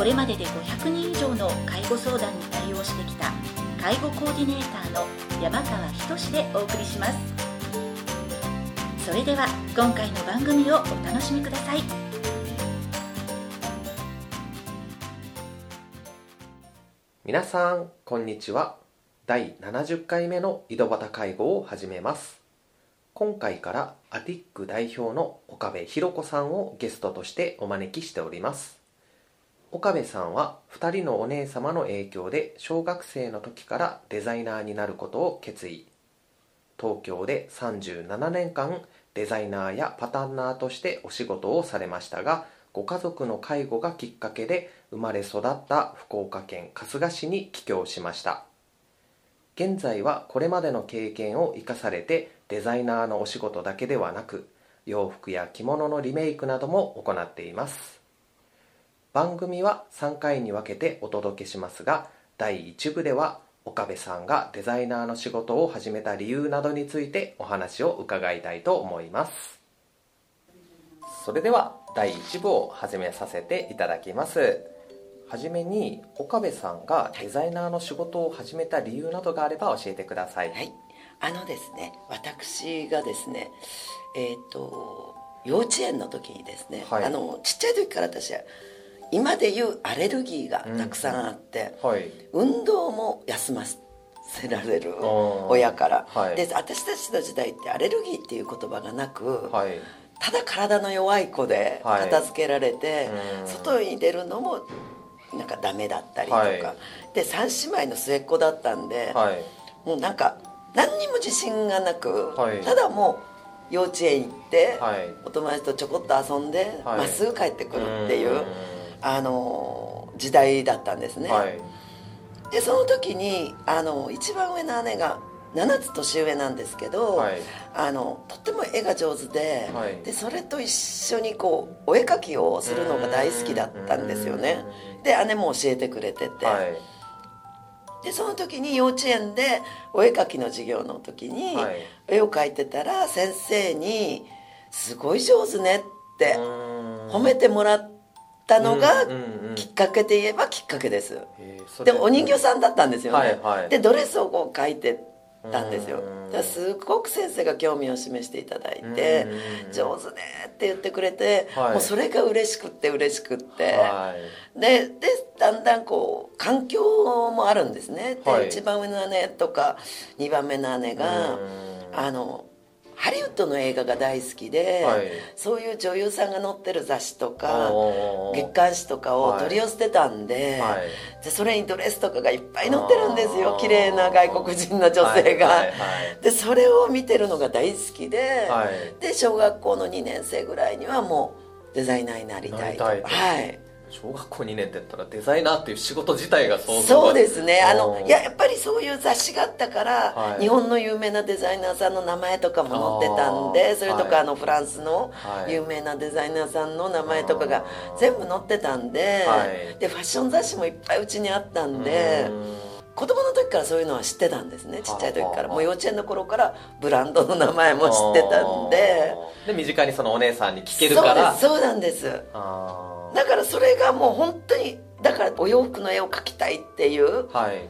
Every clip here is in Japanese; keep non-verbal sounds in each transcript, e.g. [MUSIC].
これまでで500人以上の介護相談に対応してきた介護コーディネーターの山川仁でお送りします。それでは今回の番組をお楽しみください。皆さんこんにちは。第70回目の井戸端介護を始めます。今回からアティック代表の岡部博子さんをゲストとしてお招きしております。岡部さんは2人のお姉様の影響で小学生の時からデザイナーになることを決意。東京で37年間デザイナーやパタンナーとしてお仕事をされましたがご家族の介護がきっかけで生まれ育った福岡県春日市に帰郷しました。現在はこれまでの経験を生かされてデザイナーのお仕事だけではなく洋服や着物のリメイクなども行っています。番組は3回に分けてお届けしますが第1部では岡部さんがデザイナーの仕事を始めた理由などについてお話を伺いたいと思います。それでは第1部を始めさせていただきます。はじめに岡部さんがデザイナーの仕事を始めた理由などがあれば教えてください。はい。あのですね私がですねえっ、と幼稚園の時にですね、はい。あのちっちゃい時から私は今でいうアレルギーがたくさんあって、はい。運動も休ませられるー。親から、はい。で私たちの時代ってアレルギーっていう言葉がなく、はい。ただ体の弱い子ではい。片付けられて、うん。外に出るのもなんかダメだったりとか、はい。で3姉妹の末っ子だったんで、はい。もうなんか何にも自信がなく、はい。ただもう幼稚園行って、はい。お友達とちょこっと遊んで、はい。まっすぐ帰ってくるっていううんあの時代だったんですね、はい。でその時にあの一番上の姉が7つ年上なんですけど、はい。あのとっても絵が上手で,、はい。でそれと一緒にこうお絵描きをするのが大好きだったんですよね。で姉も教えてくれてて、はい。でその時に幼稚園でお絵描きの授業の時にはい。絵を描いてたら先生に「すごい上手ね」って褒めてもらったのがきっかけで言えばきっかけです。でお人形さんだったんですよね、はいはい。でドレスをこう描いてたんですよ。すごく先生が興味を示していただいてうん「上手ね」って言ってくれて、はい。もうそれが嬉しくって嬉しくって、はい。ででだんだんこう環境もあるんですね。で、はい。一番上の姉とか2番目の姉がうん。あのッドの映画が大好きで、はい。そういう女優さんが載ってる雑誌とか月刊誌とかを取り寄せてたんで,、はい。でそれにドレスとかがいっぱい載ってるんですよ。綺麗な外国人の女性が、でそれを見てるのが大好きで、はい。で小学校の2年生ぐらいにはもうデザイナーになりたいと。なりたいと。はい小学校2年って言ったらデザイナーっていう仕事自体が想像そうですね。あのいややっぱりそういう雑誌があったから、はい。日本の有名なデザイナーさんの名前とかも載ってたんあでー。それとか、はい。あのフランスのはい。有名なデザイナーさんの名前とかが全部載ってたんで,、はい。でファッション雑誌もいっぱいうちにあったんでうん。子供の時からそういうのは知ってたんですねちっちゃい時から。はあもう幼稚園の頃からブランドの名前も知ってたんで。で身近にそのお姉さんに聞けるから。そうなんです。あだからそれがもう本当にだからお洋服の絵を描きたいっていう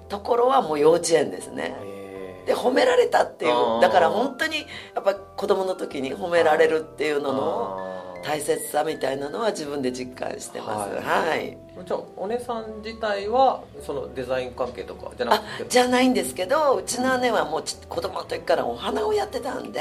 ところはもう幼稚園ですね。へーで褒められたっていうだから本当にやっぱ子供の時に褒められるっていうのの大切さみたいなのは自分で実感してます。はい。はい、じゃあお姉さん自体はそのデザイン関係とかじゃなあくて？じゃないんですけどうちの姉はもうち子供の時からお花をやってたんで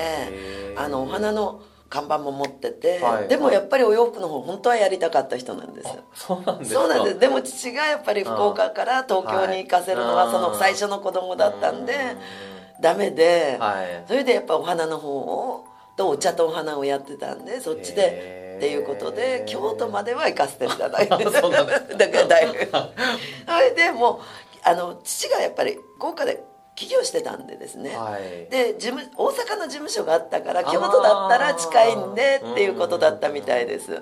あのお花の看板も持ってて、はい。でもやっぱりお洋服の方本当はやりたかった人なんですあそうなんですか。そうなんです。でも父がやっぱり福岡から東京に行かせるのははいその最初の子供だったんでうダメで、はい。それでやっぱお花の方をとお茶とお花をやってたんでそっちでへっていうことで京都までは行かせていただいてだからだいぶそれでもうあの父がやっぱり豪華で起業してたんでですね、はい。で事務大阪の事務所があったから京都だったら近いんでっていうことだったみたいです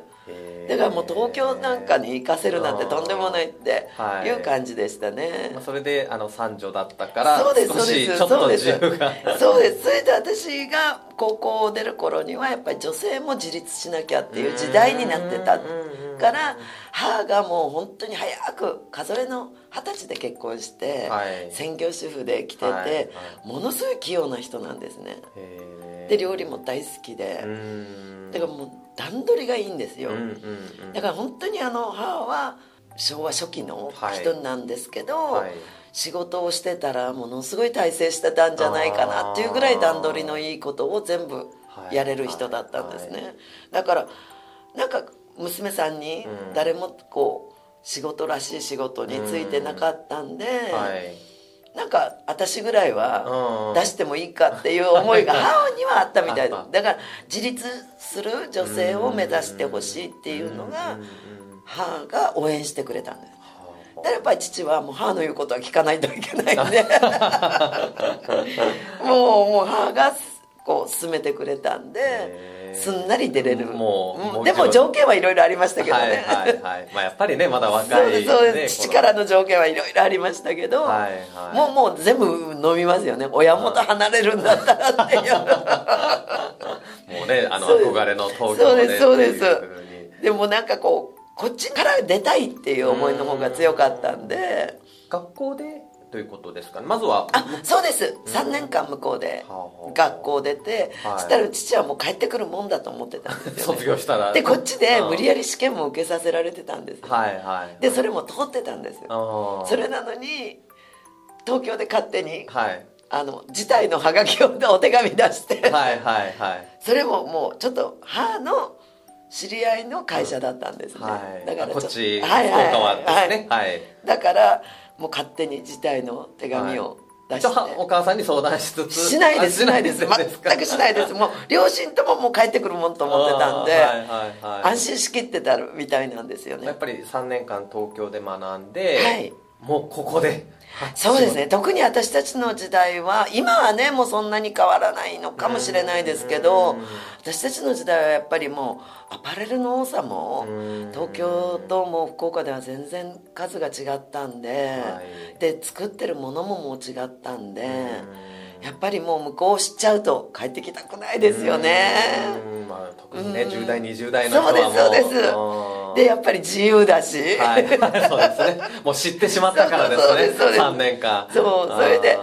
だからもう東京なんかに行かせるなんてとんでもないってはい。いう感じでしたね、まあそれであの三女だったからそうです少そうですしちょっと自由が。そうです。それで私が高校を出る頃にはやっぱり女性も自立しなきゃっていう時代になってたから母がもう本当に早く数えの二十歳で結婚して、はい。専業主婦で来てて、はいはい。ものすごい器用な人なんですね。で料理も大好きで、だからもう段取りがいいんですよ、うんうんうん。だから本当にあの母は昭和初期の人なんですけど、はい。仕事をしてたらものすごい大成してたんじゃないかなっていうぐらい段取りのいいことを全部やれる人だったんですね、はい。はだからなんか娘さんにうん。誰もこう仕事らしい仕事についてなかったんで、はいなんか私ぐらいはうん。出してもいいかっていう思いが [LAUGHS] 母にはあったみたいだから自立する女性を目指してほしいっていうのが母が応援してくれたんですはだからやっぱり父はもう母の言うことは聞かないといけないんで。[LAUGHS] もうもう母がこう進めてくれたんですんなり出れる。もうでも条件はいろいろありましたけどはいね、はいはい。まあやっぱりねまだ若いですそうです、ね父からの条件はいろいろありましたけど、はいはい。もうもう全部飲みますよね。親元離れるんだったらっていう。[LAUGHS] もうねあの憧れの東京そうでですそうです。でもなんかこうこっちから出たいっていう思いの方が強かったんで。学校でということですかね。まずはあそうです。3年間向こうで学校出て、はい。そしたら父はもう帰ってくるもんだと思ってたんですよ、ね、[LAUGHS] 卒業したら。でこっちでうん。無理やり試験も受けさせられてたんですよ。はいはい。でそれも通ってたんですよ。それなのに東京で勝手にはい。あの辞退のハガキをお手紙出して、はいはいはい。それももうちょっと母の知り合いの会社だったんですね、はい。だからあこっち福岡はいはいはですね。はい。だからもう勝手に辞退の手紙を出して、一応お母さんに相談しつつ。しないですあしないです。か。全くしないです。もう [LAUGHS] 両親とももう帰ってくるもんと思ってたんで、はいはいはい。安心しきってたみたいなんですよね。やっぱり3年間東京で学んで、はいもうここで。そうですね。特に私たちの時代は今はねもうそんなに変わらないのかもしれないですけどうん。私たちの時代はやっぱりもうアパレルの多さもうん。東京ともう福岡では全然数が違ったんで、はい。で作ってるものももう違ったんで、やっぱりもう向こうを知っちゃうと帰ってきたくないですよね。うん。まあ、特にねうん。10代20代の人はもう。そうですそうです。うんでやっぱり自由だし、はい、[LAUGHS] そうですね。もう知ってしまったからですね。そうですそうです。3年間。そうそれで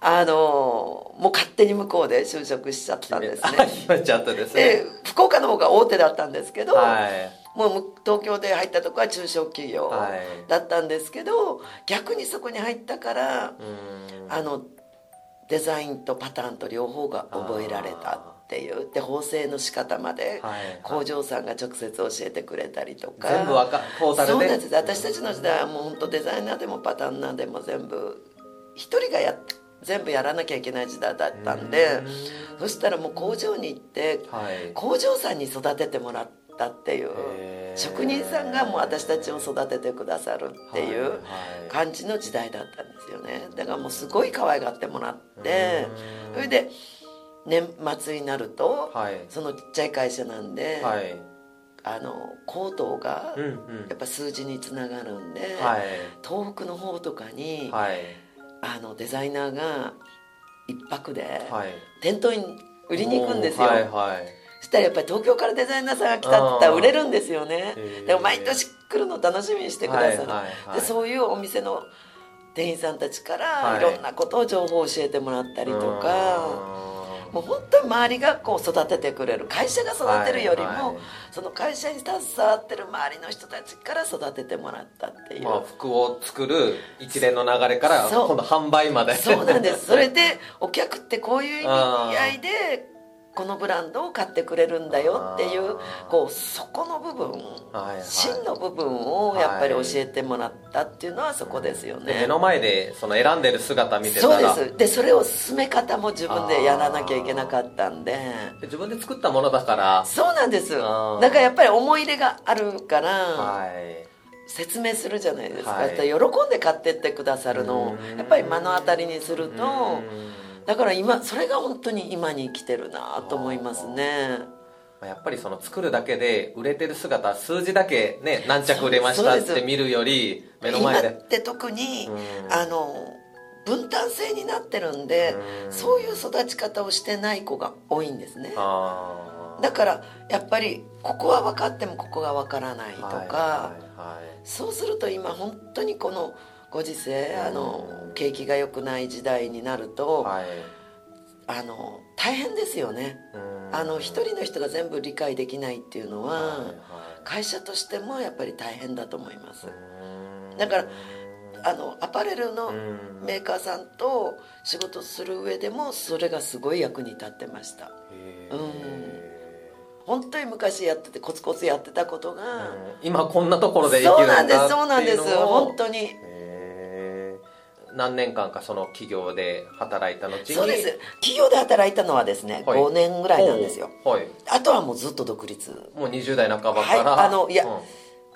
ああのもう勝手に向こうで就職しちゃったんですーね [LAUGHS] 決めちゃったですでね福岡の方が大手だったんですけど、はい。もう東京で入ったとこは中小企業はい。だったんですけど、逆にそこに入ったからうん。あのデザインとパターンと両方が覚えられたっていうで縫製の仕方まではい工場さんが直接教えてくれたりとか。全部わかトータルで？そうなんです。私たちの時代はもう本当デザイナーでもパターンナーでも全部一人がやっ全部やらなきゃいけない時代だったんでそしたらもう工場に行ってはい。工場さんに育ててもらったっていう職人さんがもう私たちを育ててくださるっていうはいはい。感じの時代だったんですよね。だからもうすごい可愛がってもらってうん。それで年末になるとはい。そのちっちゃい会社なんではい。あの口頭がうんうん。やっぱ数字につながるんではい。東北の方とかにはい。あのデザイナーが一泊ではい。店頭に売りに行くんですよ、そしたらやっぱり東京からデザイナーさんが来たって言ったら売れるんですよね。でも毎年来るの楽しみにしてくださる、はいはいはい。でそういうお店の店員さんたちかはい。らいろんなことを情報を教えてもらったりとか、うんもう本当に周りがこう育ててくれる会社が育てるよりも、はいはい。その会社に携わってる周りの人たちから育ててもらったっていう、まあ、服を作る一連の流れから今度販売まで。そうなんです。それでお客ってこういう意味合いでこのブランドを買ってくれるんだよっていうこうそこの部分はいはい。真の部分をやっぱり教えてもらったっていうのはそこですよね。で目の前でその選んでる姿見てたそうらです。でそれを進め方も自分でやらなきゃいけなかったんで。で自分で作ったものだから。そうなんです。だからやっぱり思い入れがあるから、はい。説明するじゃないですか、はい。喜んで買ってってくださるのをうん。やっぱり目の当たりにするとうんだから今それが本当に今に生きてるなと思いますね。まあやっぱりその作るだけで売れてる姿数字だけね何着売れましたって見るより目の前で。今って特にうん。あの分担制になってるんでうん。そういう育ち方をしてない子が多いんですね。だからやっぱりここは分かってもここが分からないとか、はいはいはい。そうすると今本当にこのご時世あの景気が良くない時代になると、はい。あの大変ですよね。うん。あの一人の人が全部理解できないっていうのは、はいはい。会社としてもやっぱり大変だと思います。うん。だからあのアパレルのうん。メーカーさんと仕事する上でもそれがすごい役に立ってました。うん。本当に昔やっててコツコツやってたことが、うん。今こんなところで生きるそうんなんですだそうなんです。本当に何年間かその企業で働いた後にそうです。企業で働いたのはですね、はい。5年ぐらいなんですよ。はい。あとはもうずっと独立。もう20代半ばから、はい。あのいやうん。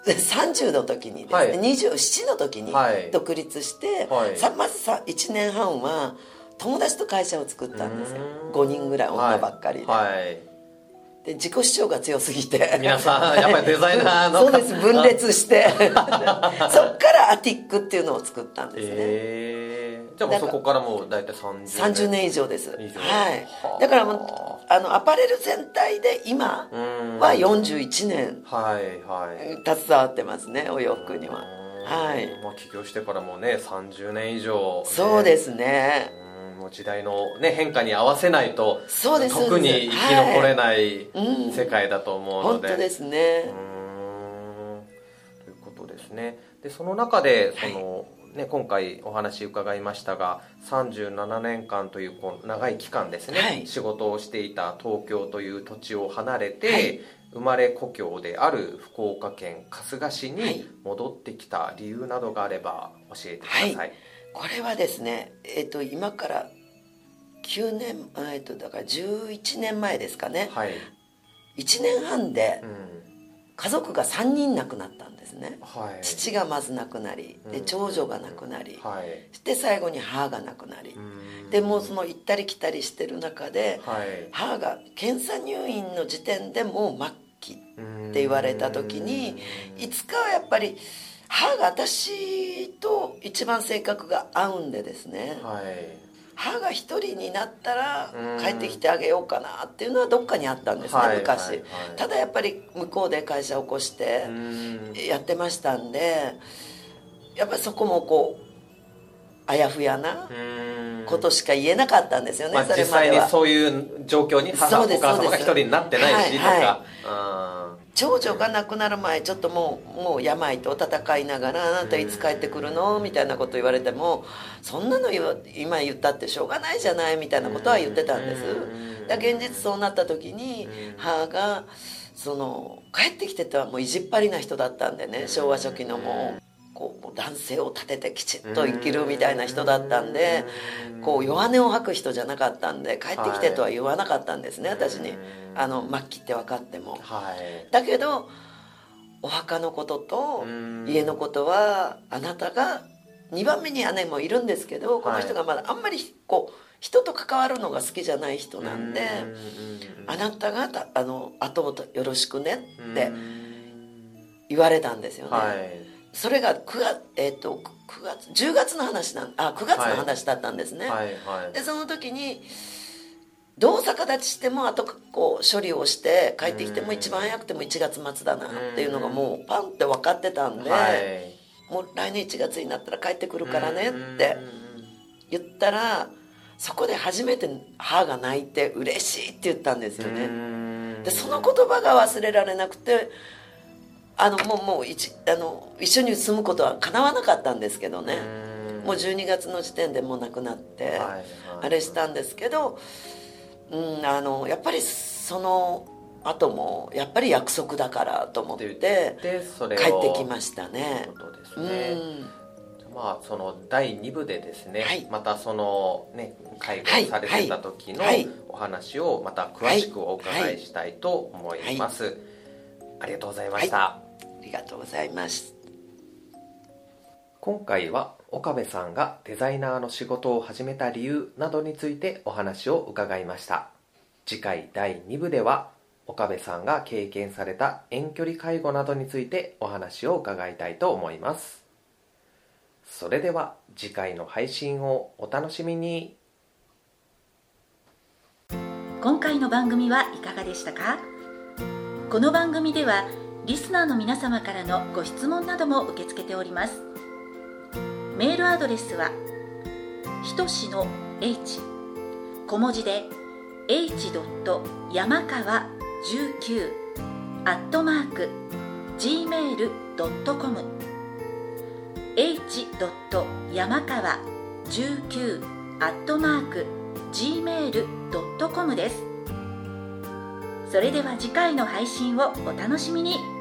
30の時にですね、はい。27の時にはい。独立して、はい。さまずさ1年半は友達と会社を作ったんですよ。うーん。5人ぐらい女ばっかりで,、はいで自己主張が強すぎて。皆さんやっぱりデザイナーのそうです分裂して。[LAUGHS] そっからアティックっていうのを作ったんですね、え。ー、じゃあもうそこからもう大体30年。30年以上です。はい。はあ。だからもうあのアパレル全体で今うん。は41年。はいはい。携わってますねお洋服には。はい。まあ起業してからもね30年以上、ね、そうですね。うんもう時代の、ね、変化に合わせないとそうです特に生き残れないうん世界だと思うので、本当ですね。うーん。ということですね。でその中でその、ね、今回お話伺いましたが37年間というこう長い期間ですね、はい。仕事をしていた東京という土地を離れて、はい。生まれ故郷である福岡県春日市はい。に戻ってきた理由などがあれば教えてください、はい。これはですねえっ、と今から9年えっ、とだから11年前ですかね。はい。1年半でうん。家族が3人亡くなったんですね。はい。父がまず亡くなりでうん。長女が亡くなり。はして最後に母が亡くなり。うん。でもうその行ったり来たりしてる中ではい。母が検査入院の時点でもう末期っって言われた時にいつかはやっぱり母が私と一番性格が合うんでですね。はい母が一人になったらうん。帰ってきてあげようかなっていうのはどっかにあったんですね、はい昔、はいはい。ただやっぱり向こうで会社を起こしてうん。やってましたんでやっぱりそこもこうあやふやなうん。ことしか言えなかったんですよね、まあ、それ実までは。際にそういう状況に母お母様が一人になってないしとはいか、長女が亡くなる前ちょっともうもう病と戦いながら「あなたいつ帰ってくるの?」みたいなこと言われても「そんなの今言ったってしょうがないじゃない」みたいなことは言ってたんです。うん。だから現実そうなった時にうん。母がその帰ってきてたらもう意地っ張りな人だったんでね昭和初期のもうこう男性を立ててきちっと生きるみたいな人だったんでこう弱音を吐く人じゃなかったんで帰ってきてとは言わなかったんですね私に。あの末期って分かっても。はい。だけどお墓のこととうん。家のことはあなたが2番目に姉もいるんですけどこの人がまだあんまりこう人と関わるのが好きじゃない人なんであなたがたあの後をよろしくねって言われたんですよね、はいそれが9月えっ、と9月10月の話なんあ9月の話だったんですね、はいはい。でその時にどう逆立ちしてもあとこう処理をして帰ってきても一番早くても1月末だなっていうのがもうパンって分かってたんで、はい。もう来年1月になったら帰ってくるからねって言ったらそこで初めて母が泣いて嬉しいって言ったんですよね。でその言葉が忘れられなくてあのもうもう一あの一緒に住むことは叶わなかったんですけどね。もう12月の時点でもう亡くなって、はいはい。あれしたんですけどうん、あのやっぱりその後もやっぱり約束だからと思って帰ってきましたね。うまあその第2部でですね、はい。またそのね介護はいされてた時のはい。お話をまた詳しくお伺いしたいと思います、ありがとうございました、がとうございます。今回は岡部さんがデザイナーの仕事を始めた理由などについてお話を伺いました。次回第2部では岡部さんが経験された遠距離介護などについてお話を伺いたいと思います。それでは次回の配信をお楽しみに。今回の番組はいかがでしたか？この番組ではリスナーの皆様からのご質問なども受け付けておりますメールアドレスはひとしの h 小文字で h. 山川19アットマーク gmail.com h. 山川19アットマーク gmail.com ですそれでは次回の配信をお楽しみに